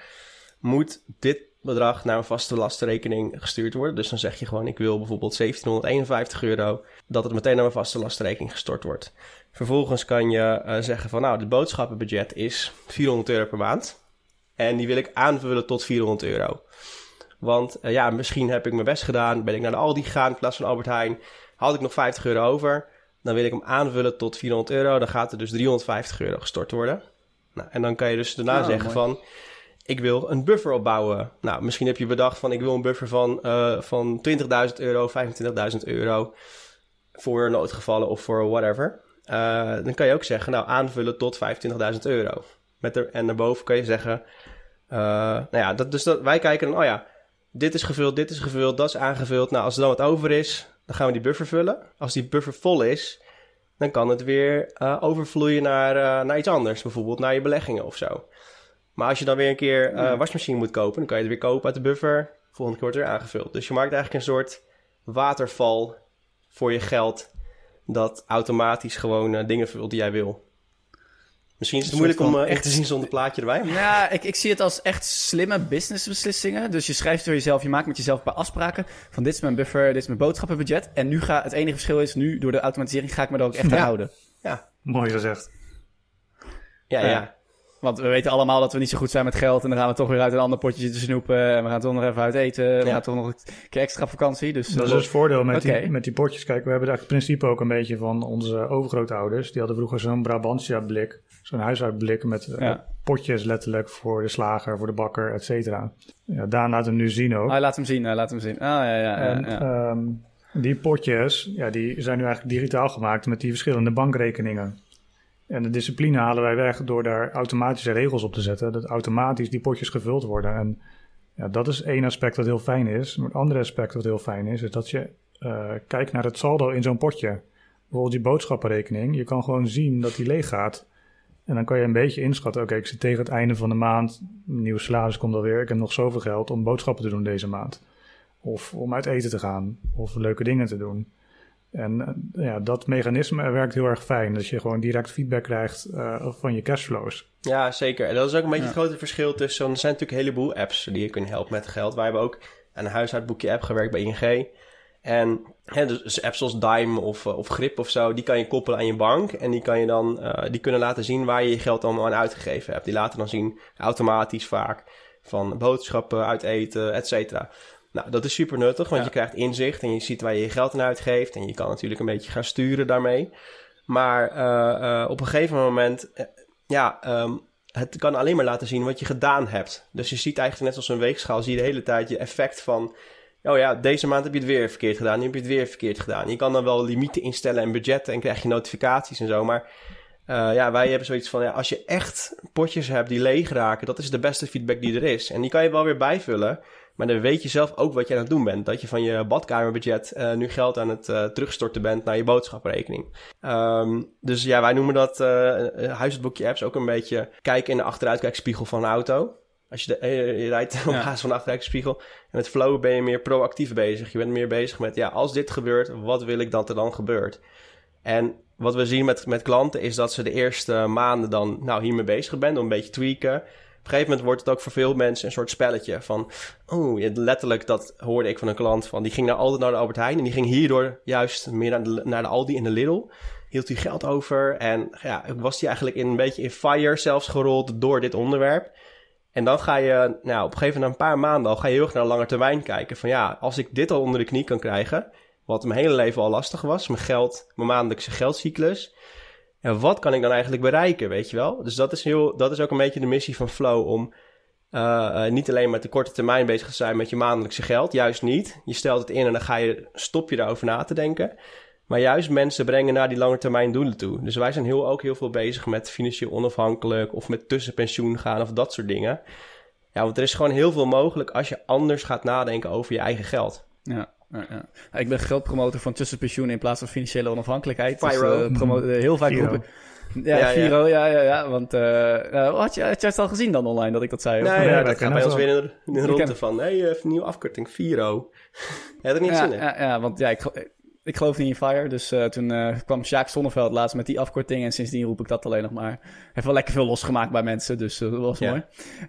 moet dit bedrag naar een vaste lastenrekening gestuurd worden. Dus dan zeg je gewoon, ik wil bijvoorbeeld 1751 euro, dat het meteen naar mijn vaste lastenrekening gestort wordt. Vervolgens kan je uh, zeggen van, nou, het boodschappenbudget is 400 euro per maand. En die wil ik aanvullen tot 400 euro. Want uh, ja, misschien heb ik mijn best gedaan, ben ik naar de Aldi gegaan in plaats van Albert Heijn, had ik nog 50 euro over. Dan wil ik hem aanvullen tot 400 euro, dan gaat er dus 350 euro gestort worden. Nou, en dan kan je dus daarna oh, zeggen mooi. van... ik wil een buffer opbouwen. Nou, misschien heb je bedacht van... ik wil een buffer van, uh, van 20.000 euro, 25.000 euro... voor noodgevallen of voor whatever. Uh, dan kan je ook zeggen, nou, aanvullen tot 25.000 euro. Met er, en daarboven kan je zeggen... Uh, nou ja, dat, dus dat, wij kijken dan... oh ja, dit is gevuld, dit is gevuld, dat is aangevuld. Nou, als er dan wat over is, dan gaan we die buffer vullen. Als die buffer vol is dan kan het weer uh, overvloeien naar, uh, naar iets anders. Bijvoorbeeld naar je beleggingen of zo. Maar als je dan weer een keer uh, ja. wasmachine moet kopen, dan kan je het weer kopen uit de buffer. Volgende keer wordt er weer aangevuld. Dus je maakt eigenlijk een soort waterval voor je geld. Dat automatisch gewoon dingen vult die jij wil. Misschien is het moeilijk om uh, echt te zien zonder plaatje erbij. Ja, ik, ik zie het als echt slimme businessbeslissingen. Dus je schrijft voor jezelf, je maakt met jezelf een paar afspraken. Van dit is mijn buffer, dit is mijn boodschappenbudget. En nu ga het enige verschil is, nu door de automatisering ga ik me er ook echt aan ja. houden. Ja. Mooi gezegd. Ja, ja. ja. Want we weten allemaal dat we niet zo goed zijn met geld. En dan gaan we toch weer uit een ander potje zitten snoepen. En we gaan toch nog even uit eten. We gaan toch nog een keer extra op vakantie. Dus Dat is dus het voordeel met, die, met die potjes. Kijk, we hebben het principe ook een beetje van onze overgrootouders. Die hadden vroeger zo'n Brabantia-blik, zo'n huishoudblik met eh, Ja. potjes letterlijk voor de slager, voor de bakker, et cetera. Ja, Daan laat hem nu zien ook. Ah, laat hem zien, ah, laat hem zien. Ah, ja, ja, en ja. ehm, die potjes, ja, die zijn nu eigenlijk digitaal gemaakt met die verschillende bankrekeningen. En de discipline halen wij weg door daar automatische regels op te zetten. Dat automatisch die potjes gevuld worden. En ja, dat is één aspect dat heel fijn is. Maar het andere aspect wat heel fijn is, is dat je eh, kijkt naar het saldo in zo'n potje. Bijvoorbeeld die boodschappenrekening. Je kan gewoon zien dat die leeg gaat. En dan kan je een beetje inschatten. Oké, ik zit tegen het einde van de maand. Een nieuw salaris komt alweer. Ik heb nog zoveel geld om boodschappen te doen deze maand. Of om uit eten te gaan. Of leuke dingen te doen. En eh, ja, dat mechanisme werkt heel erg fijn. Dat je gewoon direct feedback krijgt eh, van je cashflows. Ja, zeker. En dat is ook een beetje Ja. het grote verschil tussen... want Er zijn natuurlijk een heleboel apps die je kunnen helpen met geld. Wij hebben ook aan een huishoudboekje app gewerkt bij ING. En hè, dus apps zoals Dime of, eh, of Grip of zo... die kan je koppelen aan je bank. En die, kan je dan, eh, die kunnen laten zien waar je je geld allemaal aan uitgegeven hebt. Die laten dan zien, automatisch vaak... van boodschappen, uit eten, et cetera. Nou, dat is super nuttig, want Ja. je krijgt inzicht... en je ziet waar je je geld aan uitgeeft... en je kan natuurlijk een beetje gaan sturen daarmee... Maar eh, op een gegeven moment, ja, ehm, het kan alleen maar laten zien wat je gedaan hebt. Dus je ziet eigenlijk net als een weegschaal, zie je de hele tijd je effect van... Oh ja, deze maand heb je het weer verkeerd gedaan, nu heb je het weer verkeerd gedaan. Je kan dan wel limieten instellen en budgetten en krijg je notificaties en zo, maar... eh, ja, wij hebben zoiets van, ja, als je echt potjes hebt die leeg raken, dat is de beste feedback die er is. En die kan je wel weer bijvullen, maar dan weet je zelf ook wat je aan het doen bent. Dat je van je badkamerbudget eh, nu geld aan het eh, terugstorten bent naar je boodschappenrekening. Ehm, dus ja, wij noemen dat eh huishoudboekje apps ook een beetje kijken in de achteruitkijkspiegel van een auto. Als je, de, eh, je rijdt op basis van de achteruitkijkspiegel en met flow ben je meer proactief bezig. Je bent meer bezig met, ja, als dit gebeurt, wat wil ik dat er dan gebeurt? En wat we zien met, met klanten is dat ze de eerste maanden dan nou, hiermee bezig zijn, om een beetje tweaken. Op een gegeven moment wordt het ook voor veel mensen een soort spelletje van... Oh, letterlijk, dat hoorde ik van een klant van... Die ging naar, altijd naar de Albert Heijn en die ging hierdoor juist meer naar de, naar de Aldi en de Lidl. Hield hij geld over en ja, was hij eigenlijk in een beetje in fire zelfs gerold door dit onderwerp. En dan ga je, nou, op een gegeven moment na een paar maanden al ga je heel erg naar lange termijn kijken. Van ja, als ik dit al onder de knie kan krijgen, wat mijn hele leven al lastig was, mijn geld, mijn maandelijkse geldcyclus. Ja, wat kan ik dan eigenlijk bereiken, weet je wel? Dus dat is, heel, dat is ook een beetje de missie van Flow om eh, eh, niet alleen met de korte termijn bezig te zijn met je maandelijkse geld, juist niet. Je stelt het in en dan ga je, stop je daarover na te denken. Maar juist mensen brengen naar die lange termijn doelen toe. Dus wij zijn heel, ook heel veel bezig met financieel onafhankelijk of met tussenpensioen gaan of dat soort dingen. Ja, want er is gewoon heel veel mogelijk als je anders gaat nadenken over je eigen geld. Ja, ja, ja. Ik ben groot promotor van tussenpensioen in plaats van financiële onafhankelijkheid. Firo. Dus, eh, promo- eh, heel vaak Firo. roepen. Ja, Ja, ja. Firo, ja, ja, ja. Want eh, nou, had, je, had je het al gezien dan online dat ik dat zei? of? Nee, ja, wij dat gaat bij ons weer in de, in de Je ronde van... Hé, hey, even nieuwe afkorting, Firo. Je had er niet ja, zin in. ja, ja, want ja, ik, ik geloof niet in Fire. Dus eh, toen eh, kwam Sjaak Sonneveld laatst met die afkorting. En sindsdien roep ik dat alleen nog maar. Heeft wel lekker veel losgemaakt bij mensen. Dus eh, dat was mooi.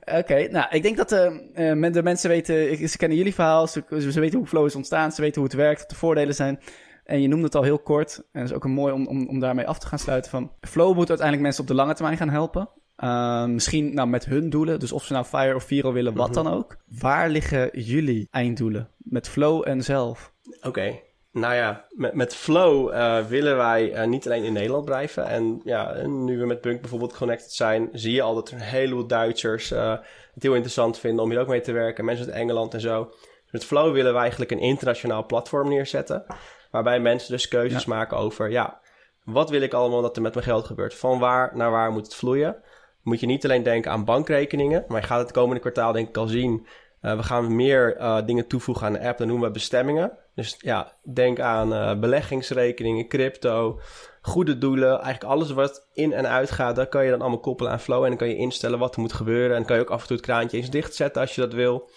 Oké, nou, ik denk dat de mensen weten... Ze kennen jullie verhaal. Ze, ze weten hoe Flow is ontstaan. Ze weten hoe het werkt. Wat de voordelen zijn. En je noemde het al heel kort. En dat is ook een mooi om, om, om daarmee af te gaan sluiten. Van Flow moet uiteindelijk mensen op de lange termijn gaan helpen. Uh, misschien nou, met hun doelen. Dus of ze nou Fire of Viro willen, wat Mhm. dan ook. Waar liggen jullie einddoelen? Met Flow en zelf? Oké. Nou ja, met, met Flow eh, willen wij eh, niet alleen in Nederland blijven. En ja, nu we met Bunk bijvoorbeeld connected zijn, zie je al dat er een heleboel Duitsers eh, het heel interessant vinden om hier ook mee te werken. Mensen uit Engeland en zo. Dus met Flow willen we eigenlijk een internationaal platform neerzetten. Waarbij mensen dus keuzes maken over, ja, wat wil ik allemaal dat er met mijn geld gebeurt? Van waar naar waar moet het vloeien? Moet je niet alleen denken aan bankrekeningen, maar je gaat het komende kwartaal denk ik al zien. We gaan meer dingen toevoegen aan de app, dat noemen we bestemmingen. Dus ja, denk aan uh, beleggingsrekeningen, crypto, goede doelen. Eigenlijk alles wat in en uit gaat, dat kan je dan allemaal koppelen aan Flow. En dan kan je instellen wat er moet gebeuren. En dan kan je ook af en toe het kraantje eens dichtzetten als je dat wil.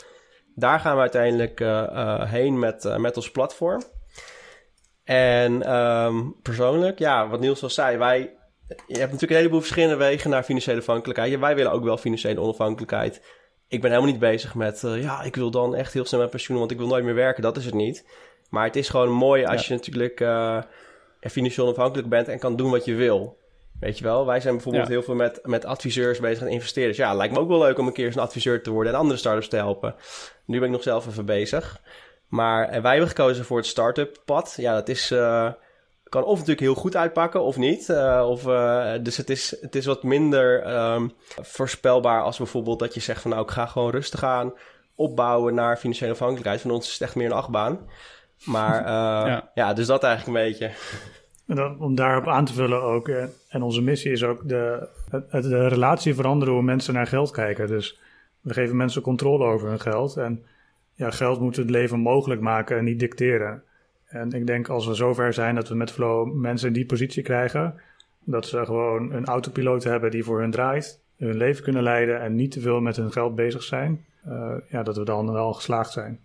Daar gaan we uiteindelijk uh, heen met, met ons platform. En um, persoonlijk, ja, wat Niels al zei, wij... Je hebt natuurlijk een heleboel verschillende wegen naar financiële afhankelijkheid. Wij willen ook wel financiële onafhankelijkheid ik ben helemaal niet bezig met, ja, ik wil dan echt heel snel met pensioen, want ik wil nooit meer werken. Dat is het niet. Maar het is gewoon mooi als ja. je natuurlijk uh, financieel onafhankelijk bent en kan doen wat je wil. Weet je wel, wij zijn bijvoorbeeld Ja. heel veel met, met adviseurs bezig en investeerders. Ja, lijkt me ook wel leuk om een keer eens een adviseur te worden en andere startups te helpen. Nu ben ik nog zelf even bezig. Maar eh, wij hebben gekozen voor het start-up pad. Ja, dat is, eh, kan of natuurlijk heel goed uitpakken of niet. Eh, of, eh, dus het is, het is wat minder ehm, voorspelbaar als bijvoorbeeld dat je zegt van nou ik ga gewoon rustig aan opbouwen naar financiële afhankelijkheid. Van ons is het echt meer een achtbaan. Maar eh, Ja. ja. dus dat eigenlijk een beetje. En dan, om daarop aan te vullen ook, eh, en onze missie is ook de, de relatie veranderen hoe mensen naar geld kijken. Dus we geven mensen controle over hun geld. En ja, geld moet het leven mogelijk maken en niet dicteren. En ik denk als we zover zijn dat we met Flow mensen in die positie krijgen, dat ze gewoon een autopiloot hebben die voor hun draait, hun leven kunnen leiden en niet te veel met hun geld bezig zijn, eh, ja, dat we dan wel geslaagd zijn.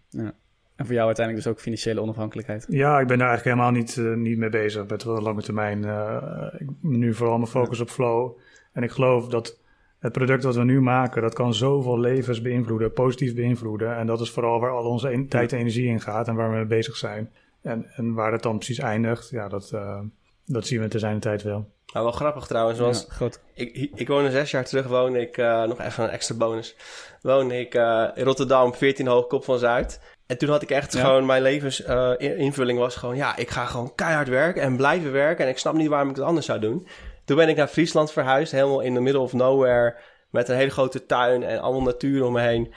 En voor jou uiteindelijk dus ook financiële onafhankelijkheid. Ja, ik ben daar eigenlijk helemaal niet, eh, niet mee bezig met de lange termijn. eh, ik nu vooral mijn focus op flow. En ik geloof dat het product wat we nu maken, dat kan zoveel levens beïnvloeden, positief beïnvloeden. En dat is vooral waar al onze en- tijd en energie in gaat en waar we mee bezig zijn. En, en waar het dan precies eindigt, ja, dat, eh, dat zien we te zijn tijd wel. Nou, wel grappig trouwens, want Ja, groot. Ik, ik woonde zes jaar terug, woonde ik, eh, nog even een extra bonus, woonde ik eh, in Rotterdam, 14 hoog kop van Zuid. En toen had ik echt Ja. gewoon, mijn levensinvulling was gewoon, ja, ik ga gewoon keihard werken en blijven werken. En ik snap niet waarom ik het anders zou doen. Toen ben ik naar Friesland verhuisd, helemaal in the middle of nowhere, met een hele grote tuin en allemaal natuur om me heen.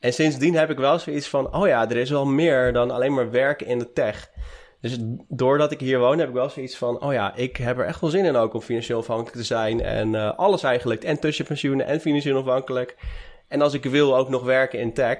En sindsdien heb ik wel zoiets van, oh ja, er is wel meer dan alleen maar werken in de tech. Dus doordat ik hier woon, heb ik wel zoiets van: oh ja, ik heb er echt wel zin in ook om financieel afhankelijk te zijn. En eh, alles eigenlijk. En tussenpensioenen en financieel afhankelijk. En als ik wil, ook nog werken in tech.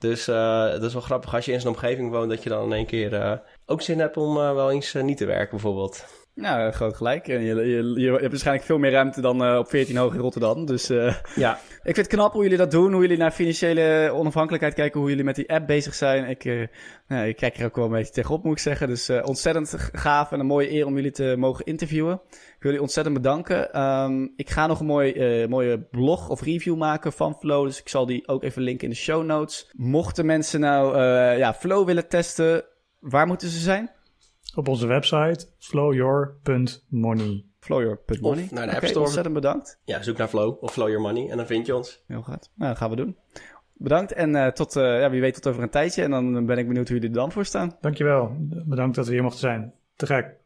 Dus eh, dat is wel grappig als je in zo'n omgeving woont, dat je dan in één keer eh, ook zin hebt om eh, wel eens niet te werken, bijvoorbeeld. Nou, groot gelijk. En je, je, je hebt waarschijnlijk veel meer ruimte dan eh, op 14 hoog in Rotterdam. Dus eh, Ja, ik vind het knap hoe jullie dat doen. Hoe jullie naar financiële onafhankelijkheid kijken. Hoe jullie met die app bezig zijn. Ik, eh, nou, ik kijk er ook wel een beetje tegenop, moet ik zeggen. Dus ontzettend gaaf en een mooie eer om jullie te mogen interviewen. Ik wil jullie ontzettend bedanken. Ehm, ik ga nog een mooi, mooie blog of review maken van Flow. Dus ik zal die ook even linken in de show notes. Mochten mensen nou ja, Flow willen testen, waar moeten ze zijn? Op onze website flowyour.money. Flowyour.money. Of naar de Oké, App Store. ontzettend bedankt. ja, zoek naar Flow of Flow Your Money en dan vind je ons. Heel goed. Nou, dat gaan we doen. Bedankt en eh, tot, eh, ja, wie weet tot over een tijdje. En dan ben ik benieuwd hoe jullie er dan voor staan. Dankjewel. Bedankt dat we hier mochten zijn. Te gek.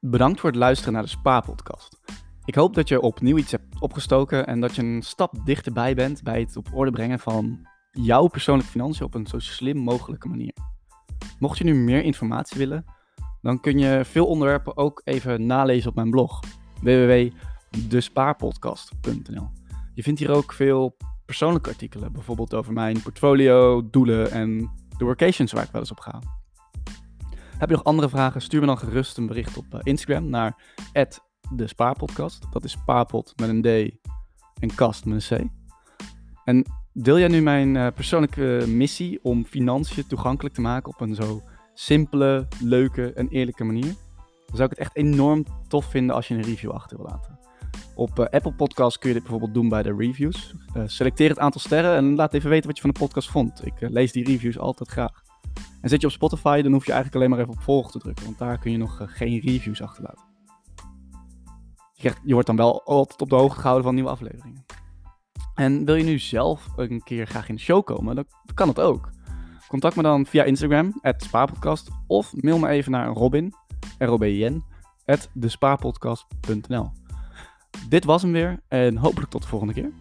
Bedankt voor het luisteren naar de Spa-podcast. Ik hoop dat je opnieuw iets hebt opgestoken en dat je een stap dichterbij bent bij het op orde brengen van jouw persoonlijke financiën op een zo slim mogelijke manier. Mocht je nu meer informatie willen, dan kun je veel onderwerpen ook even nalezen op mijn blog www.despaarpodcast.nl. Je vindt hier ook veel persoonlijke artikelen, bijvoorbeeld over mijn portfolio, doelen en de workations waar ik wel eens op ga. Heb je nog andere vragen? Stuur me dan gerust een bericht op eh, Instagram naar de Spaarpodcast. Dat is spaarpot met een D en kast met een C. En deel jij nu mijn eh, persoonlijke missie om financiën toegankelijk te maken op een zo simpele, leuke en eerlijke manier? Dan zou ik het echt enorm tof vinden als je een review achter wil laten. Op eh, Apple Podcasts kun je dit bijvoorbeeld doen bij de reviews. Eh, selecteer het aantal sterren en laat even weten wat je van de podcast vond. Ik lees die reviews altijd graag. En zit je op Spotify, dan hoef je eigenlijk alleen maar even op volg te drukken, want daar kun je nog geen reviews achterlaten. Je, wordt dan wel altijd op de hoogte gehouden van nieuwe afleveringen. En wil je nu zelf een keer graag in de show komen, dan kan het ook. Contact me dan via Instagram, spaarpodcast, of mail me even naar Robin, R-O-B-I-N, at despaarpodcast.nl. Dit was hem weer en hopelijk tot de volgende keer.